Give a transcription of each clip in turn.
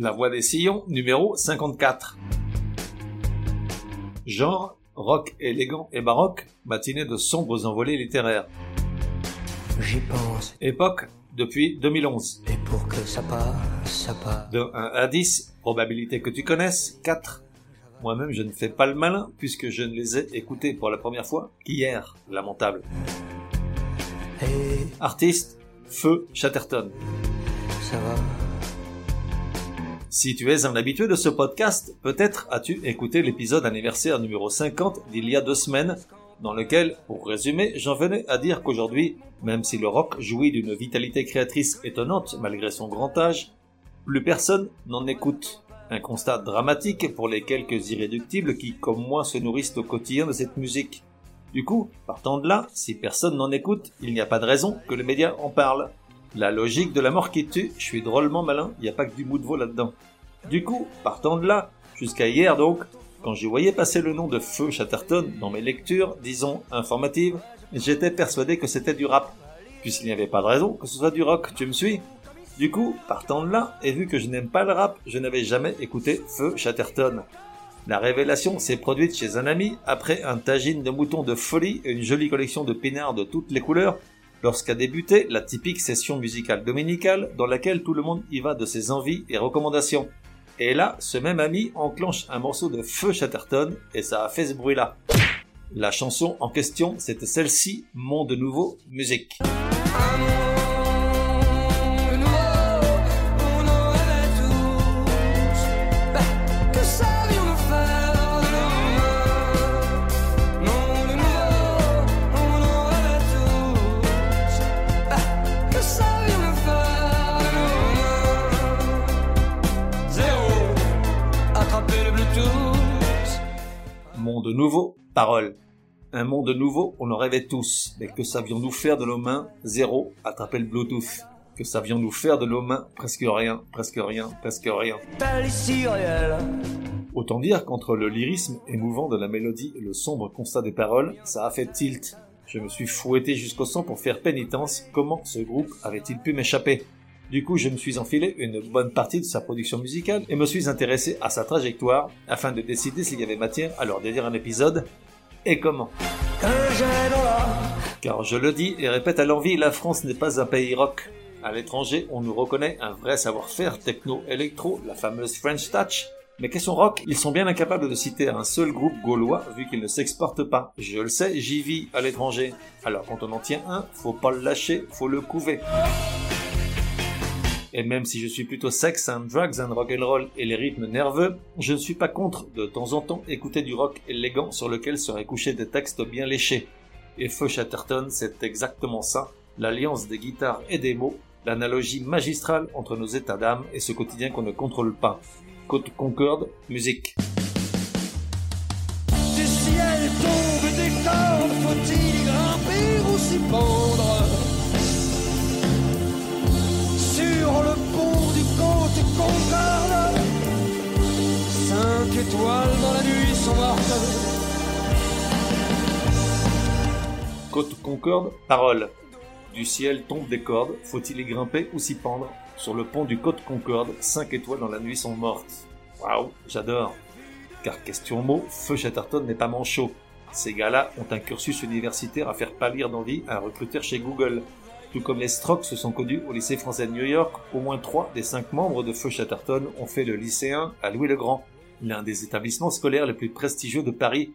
La voix des sillons, numéro 54. Genre, rock élégant et baroque, matinée de sombres envolées littéraires. J'y pense. Époque, depuis 2011. Et pour que ça passe, ça passe. De 1 à 10, probabilité que tu connaisses, 4. Moi-même, je ne fais pas le malin, puisque je ne les ai écoutés pour la première fois qu'hier, lamentable. Et Artiste, Feu Chatterton. ça va. Si tu es un habitué de ce podcast, peut-être as-tu écouté l'épisode anniversaire numéro 50 d'il y a deux semaines, dans lequel, pour résumer, j'en venais à dire qu'aujourd'hui, même si le rock jouit d'une vitalité créatrice étonnante malgré son grand âge, plus personne n'en écoute. Un constat dramatique pour les quelques irréductibles qui, comme moi, se nourrissent au quotidien de cette musique. Du coup, partant de là, si personne n'en écoute, il n'y a pas de raison que les médias en parlent. La logique de la mort qui tue, je suis drôlement malin, il n'y a pas que du bout de veau là-dedans. Du coup, partant de là, jusqu'à hier donc, quand je voyais passer le nom de Feu Chatterton dans mes lectures, disons, informatives, j'étais persuadé que c'était du rap. Puisqu'il n'y avait pas de raison que ce soit du rock, tu me suis Du coup, partant de là, et vu que je n'aime pas le rap, je n'avais jamais écouté Feu Chatterton. La révélation s'est produite chez un ami après un tagine de moutons de folie et une jolie collection de pinards de toutes les couleurs, lorsqu'a débuté la typique session musicale dominicale dans laquelle tout le monde y va de ses envies et recommandations. Et là, ce même ami enclenche un morceau de Feu Chatterton et ça a fait ce bruit-là. La chanson en question, c'était celle-ci, Monde Nouveau, musique. Que Monde nouveau, parole. Un monde nouveau, on en rêvait tous. Mais que savions-nous faire de nos mains Zéro, attraper le Bluetooth. Que savions-nous faire de nos mains Presque rien, presque rien, presque rien. Autant dire qu'entre le lyrisme émouvant de la mélodie et le sombre constat des paroles, ça a fait tilt. Je me suis fouetté jusqu'au sang pour faire pénitence. Comment ce groupe avait-il pu m'échapper? Du coup, je me suis enfilé une bonne partie de sa production musicale et me suis intéressé à sa trajectoire afin de décider s'il y avait matière à leur dédier un épisode et comment. Car je le dis et répète à l'envie, la France n'est pas un pays rock. À l'étranger, on nous reconnaît un vrai savoir-faire techno-électro, la fameuse French Touch. Mais question rock, ils sont bien incapables de citer un seul groupe gaulois vu qu'ils ne s'exportent pas. Je le sais, j'y vis à l'étranger. Alors quand on en tient un, faut pas le lâcher, faut le couver. Et même si je suis plutôt sex and drugs and rock and roll et les rythmes nerveux, je ne suis pas contre de temps en temps écouter du rock élégant sur lequel seraient couchés des textes bien léchés. Et Feu Chatterton, c'est exactement ça, l'alliance des guitares et des mots, l'analogie magistrale entre nos états d'âme et ce quotidien qu'on ne contrôle pas. Côte Concorde, musique. Côte Concorde, parole. Du ciel tombent des cordes, faut-il y grimper ou s'y pendre? Sur le pont du Côte Concorde, cinq étoiles dans la nuit sont mortes. Waouh, j'adore. Car question mot, Feu Chatterton n'est pas manchot. Ces gars-là ont un cursus universitaire à faire pâlir d'envie à un recruteur chez Google. Tout comme les Strokes se sont connus au lycée français de New York, au moins trois des cinq membres de Feu Chatterton ont fait le lycéen à Louis-le-Grand, l'un des établissements scolaires les plus prestigieux de Paris,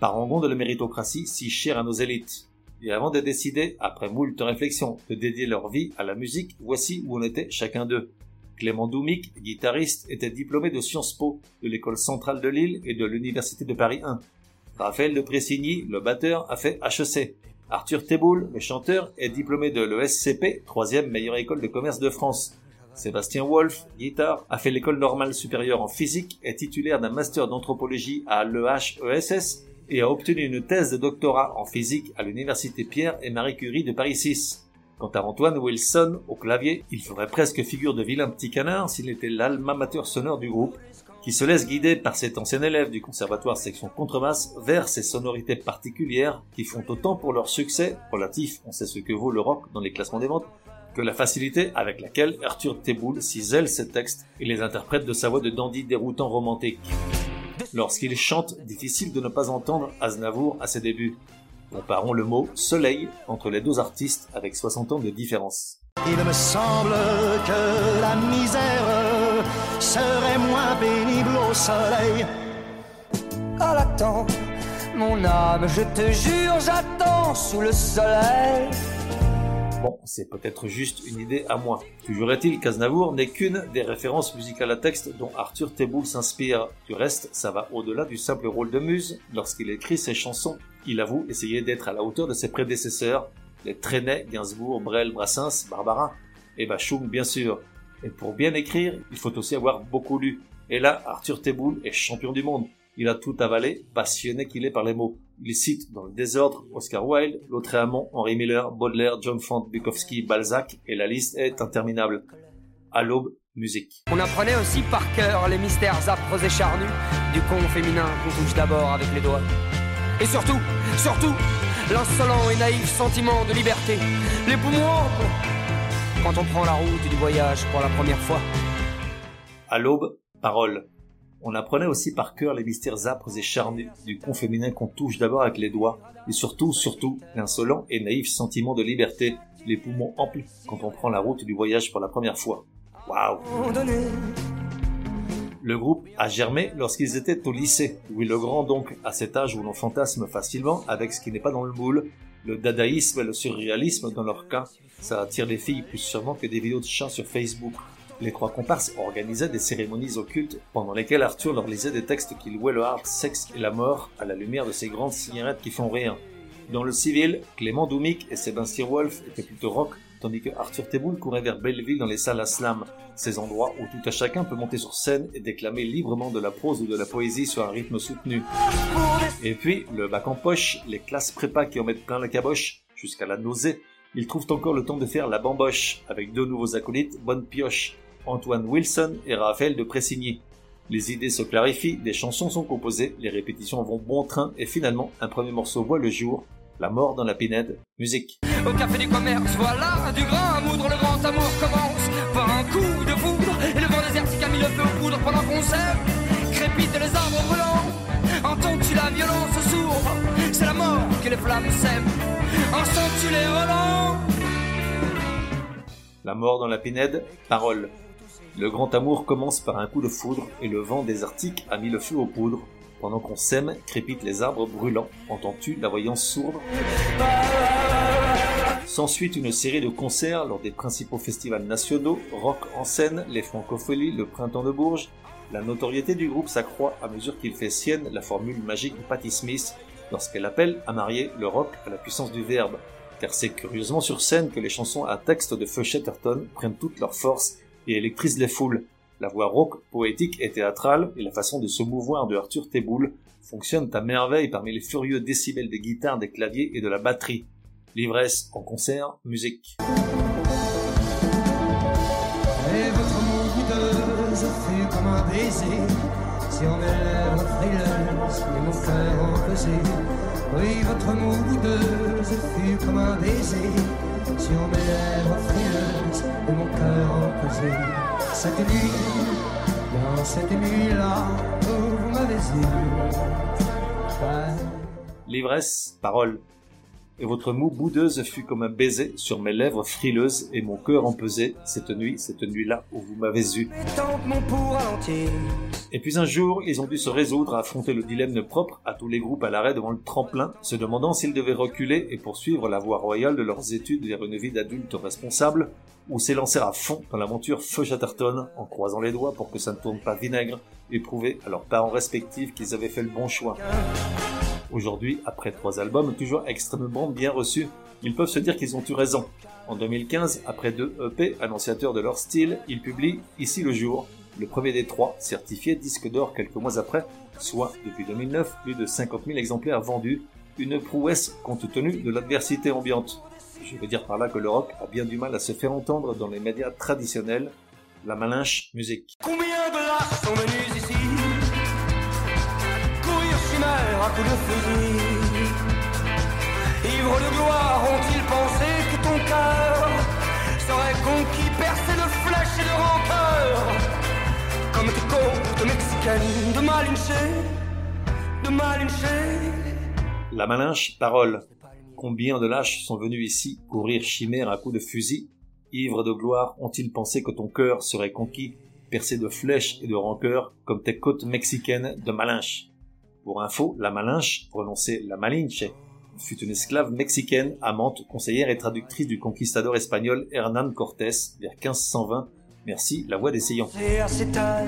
parangon de la méritocratie si chère à nos élites. Et avant de décider, après moult réflexions, de dédier leur vie à la musique, voici où on était chacun d'eux. Clément Doumic, guitariste, était diplômé de Sciences Po, de l'école centrale de Lille et de l'université de Paris 1. Raphaël de Pressigny, le batteur, a fait HEC. Arthur Teboul, le chanteur, est diplômé de l'ESCP, troisième meilleure école de commerce de France. Sébastien Wolf, guitare, a fait l'école normale supérieure en physique, est titulaire d'un master d'anthropologie à l'EHESS et a obtenu une thèse de doctorat en physique à l'université Pierre et Marie Curie de Paris 6. Quant à Antoine Wilson, au clavier, il ferait presque figure de vilain petit canard s'il était l'alma mater sonore du groupe, qui se laisse guider par cet ancien élève du conservatoire section contrebasse vers ces sonorités particulières qui font autant pour leur succès, relatif, on sait ce que vaut le rock dans les classements des ventes, que la facilité avec laquelle Arthur Teboul cisèle ses textes et les interprète de sa voix de dandy déroutant romantique. Lorsqu'il chante, difficile de ne pas entendre Aznavour à ses débuts. Comparons le mot soleil entre les deux artistes avec 60 ans de différence. Il me semble que la misère serait moins pénible au soleil. À l'attente, mon âme, je te jure, j'attends sous le soleil. Bon, c'est peut-être juste une idée à moi. Toujours est-il qu'Aznavour n'est qu'une des références musicales à texte dont Arthur Teboul s'inspire. Du reste, ça va au-delà du simple rôle de muse. Lorsqu'il écrit ses chansons, il avoue essayer d'être à la hauteur de ses prédécesseurs, les Trenet, Gainsbourg, Brel, Brassens, Barbara, et Bachung bien sûr. Et pour bien écrire, il faut aussi avoir beaucoup lu. Et là, Arthur Teboul est champion du monde. Il a tout avalé, passionné qu'il est par les mots. Il cite dans le désordre Oscar Wilde, Lautréamont, Henri Miller, Baudelaire, John Font, Bukowski, Balzac, et la liste est interminable. À l'aube, musique. On apprenait aussi par cœur les mystères âpres et charnus du con féminin qu'on touche d'abord avec les doigts. Et surtout, surtout, l'insolent et naïf sentiment de liberté, les poumons amples, quand on prend la route du voyage pour la première fois. À l'aube, parole. On apprenait aussi par cœur les mystères âpres et charnus du con féminin qu'on touche d'abord avec les doigts, et surtout, surtout, l'insolent et naïf sentiment de liberté, les poumons amples quand on prend la route du voyage pour la première fois. Waouh Le groupe a germé lorsqu'ils étaient au lycée. Oui, le grand donc, à cet âge où l'on fantasme facilement avec ce qui n'est pas dans le moule, le dadaïsme et le surréalisme dans leur cas, ça attire les filles plus sûrement que des vidéos de chats sur Facebook. Les trois comparses organisaient des cérémonies occultes pendant lesquelles Arthur leur lisait des textes qui louaient le hard sexe et la mort à la lumière de ces grandes cigarettes qui font rien. Dans le civil, Clément Doumic et Sébastien Wolf étaient plutôt rock, tandis que Arthur Teboul courait vers Belleville dans les salles à slam, ces endroits où tout à chacun peut monter sur scène et déclamer librement de la prose ou de la poésie sur un rythme soutenu. Et puis, le bac en poche, les classes prépa qui en mettent plein la caboche, jusqu'à la nausée, ils trouvent encore le temps de faire la bamboche, avec deux nouveaux acolytes, Bonne Pioche, Antoine Wilson et Raphaël de Pressigny. Les idées se clarifient, des chansons sont composées, les répétitions vont bon train et finalement un premier morceau voit le jour, La mort dans la pinède, musique. Au café du commerce, voilà du grand amour, le grand amour commence par un coup de foudre. Et le vent désertique a mis le feu aux poudres pendant qu'on s'aime. Crépitent les arbres brûlants, entends-tu la violence sourde C'est la mort que les flammes sèment, entends-tu les relents? La mort dans la pinède, parole. Le grand amour commence par un coup de foudre et le vent désertique a mis le feu aux poudres. Pendant qu'on sème, crépitent les arbres brûlants. Entends-tu la voyance sourde S'ensuit une série de concerts lors des principaux festivals nationaux, rock en scène, les francopholies, le printemps de Bourges. La notoriété du groupe s'accroît à mesure qu'il fait sienne la formule magique de Patti Smith lorsqu'elle appelle à marier le rock à la puissance du verbe. Car c'est curieusement sur scène que les chansons à texte de Feu Chatterton prennent toute leur force et électrisent les foules. La voix rock, poétique et théâtrale et la façon de se mouvoir de Arthur Teboul fonctionnent à merveille parmi les furieux décibels des guitares, des claviers et de la batterie. L'ivresse en concert, musique. Votre comme un baiser. Oui, votre comme un baiser sur mes lèvres frileuses et mon cœur empesé. Cette nuit, dans cette nuit-là, vous m'avez eu. L'ivresse, parole. Et votre moue boudeuse fut comme un baiser sur mes lèvres frileuses et mon cœur empesé cette nuit, cette nuit-là où vous m'avez eu. Et puis un jour, ils ont dû se résoudre à affronter le dilemme propre à tous les groupes à l'arrêt devant le tremplin, se demandant s'ils devaient reculer et poursuivre la voie royale de leurs études vers une vie d'adulte responsable, ou s'élancer à fond dans l'aventure Feu Chatterton en croisant les doigts pour que ça ne tourne pas vinaigre et prouver à leurs parents respectifs qu'ils avaient fait le bon choix. Aujourd'hui, après trois albums toujours extrêmement bien reçus, ils peuvent se dire qu'ils ont eu raison. En 2015, après deux EP annonciateurs de leur style, ils publient Ici le jour, le premier des trois, certifié disque d'or quelques mois après, soit depuis 2009 plus de 50 000 exemplaires vendus, une prouesse compte tenu de l'adversité ambiante. Je veux dire par là que le rock a bien du mal à se faire entendre dans les médias traditionnels, la malinche musique. Combien de sont ici? À coups de fusil. Ivres de gloire ont-ils pensé que ton cœur Serait conquis, percé de flèches et de rancœur Comme tes côtes mexicaines de Malinche De Malinche. La malinche, parole. Combien de lâches sont venus ici courir chimère à coups de fusil? Ivres de gloire, ont-ils pensé que ton cœur serait conquis, percé de flèches et de rancœur, comme tes côtes mexicaines de Malinche? Pour info, la Malinche, prononcée la Malinche, fut une esclave mexicaine, amante, conseillère et traductrice du conquistador espagnol Hernán Cortés vers 1520. Merci, la voix des sillons. Et à cette heure,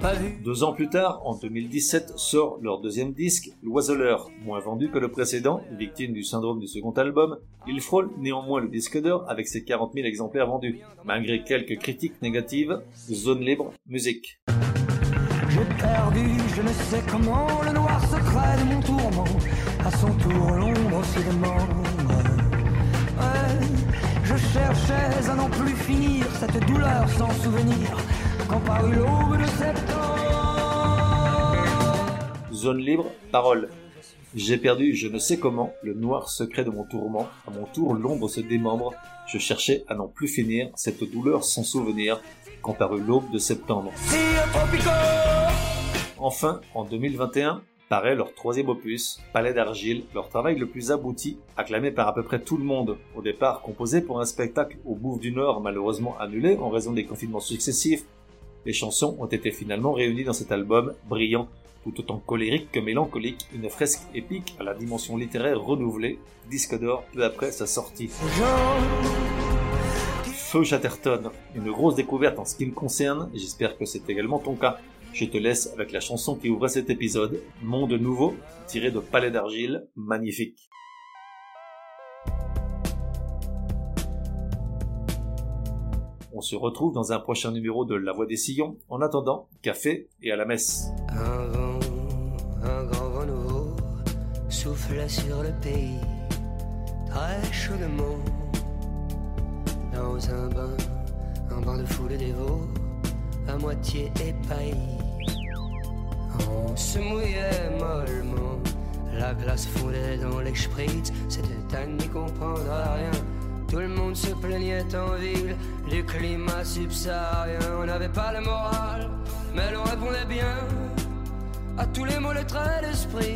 pas vu Deux ans plus tard, en 2017, sort leur deuxième disque, L'Oiseleur. Moins vendu que le précédent, victime du syndrome du second album, il frôle néanmoins le disque d'or avec ses 40 000 exemplaires vendus. Malgré quelques critiques négatives, Zone Libre, musique. J'ai perdu, je ne sais comment, le noir secret de mon tourment. À son tour, l'ombre se demande. Ouais, je cherchais à n'en plus finir cette douleur sans souvenir. Quand parut l'aube de septembre. Zone libre, parole. J'ai perdu, je ne sais comment, le noir secret de mon tourment. À mon tour, l'ombre se démembre. Je cherchais à n'en plus finir cette douleur sans souvenir. Quand parut l'aube de septembre. Enfin, en 2021, paraît leur troisième opus, Palais d'argile, leur travail le plus abouti, acclamé par à peu près tout le monde. Au départ composé pour un spectacle au Bouffe du Nord, malheureusement annulé en raison des confinements successifs, les chansons ont été finalement réunies dans cet album brillant, tout autant colérique que mélancolique, une fresque épique à la dimension littéraire renouvelée, disque d'or peu après sa sortie. Feu Chatterton, une grosse découverte en ce qui me concerne, j'espère que c'est également ton cas. Je te laisse avec la chanson qui ouvre cet épisode, Monde Nouveau, tiré de Palais d'Argile, magnifique. On se retrouve dans un prochain numéro de La Voix des Sillons. En attendant, café et à la messe. Un vent, un grand vent nouveau souffle sur le pays très chaudement. Un bain, un bain de foule dévots, à moitié épahis. On se mouillait mollement, la glace fondait dans les spritz, c'était à n'y comprendre rien. Tout le monde se plaignait en ville du climat subsaharien. On n'avait pas le moral, mais l'on répondait bien à tous les mots, traits d'esprit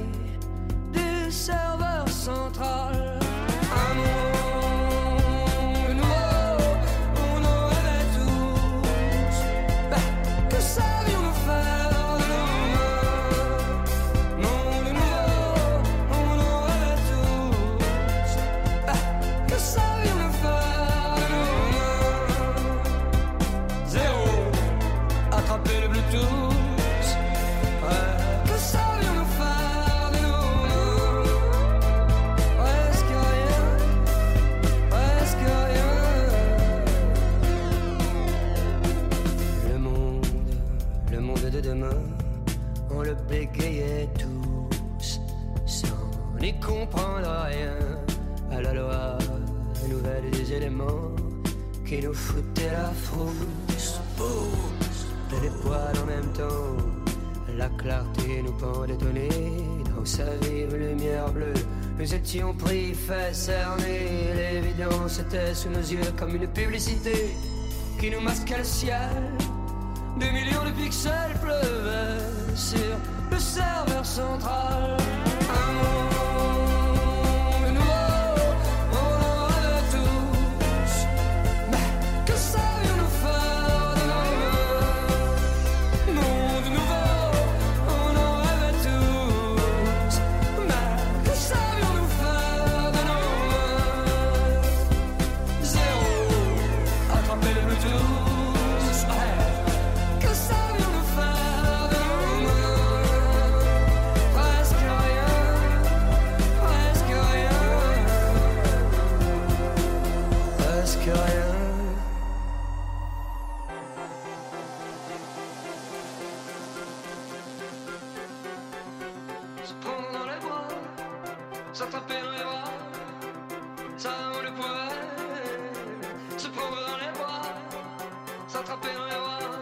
lumière bleue. Nous étions pris, fait cerner, l'évidence était sous nos yeux comme une publicité qui nous masquait le ciel. Des millions de pixels pleuvaient sur le serveur central. S'attraper dans les bras, ça on le pouvait. Se prendre dans les bras, s'attraper dans